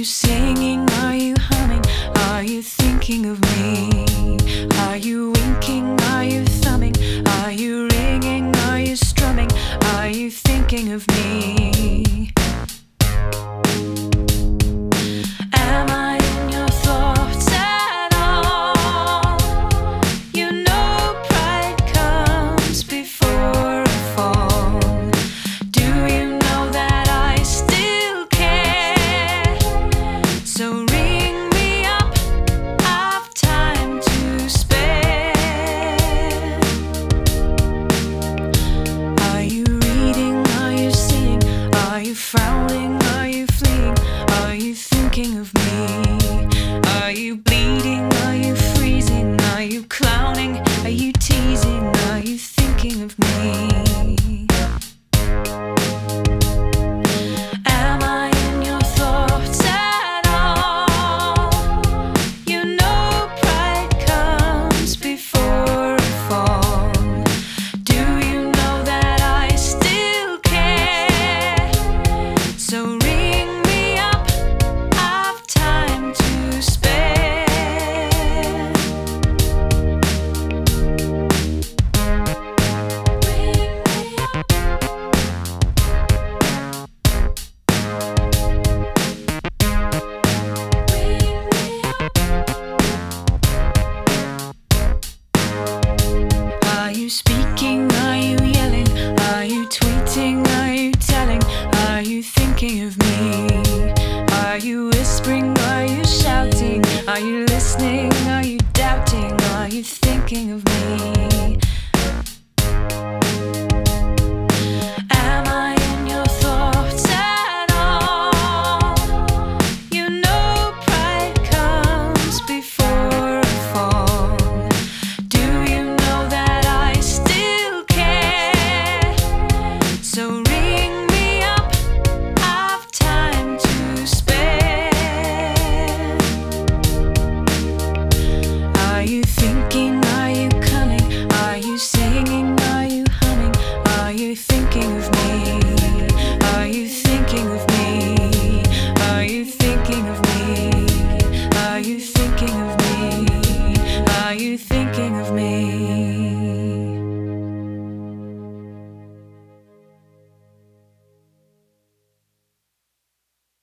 you singing? Are you humming? Are you thinking of me? Are you winking? Are you thumbing? Are you ringing? Are you strumming? Are you thinking of me? Am I in your thoughts at all? You Are you fleeing? Are you thinking of me? Speaking? Are you yelling? Are you tweeting? Are you telling? Are you thinking of me? Are you whispering? Are you shouting? Are you listening? Are you doubting? Are you thinking of me? thinking of me?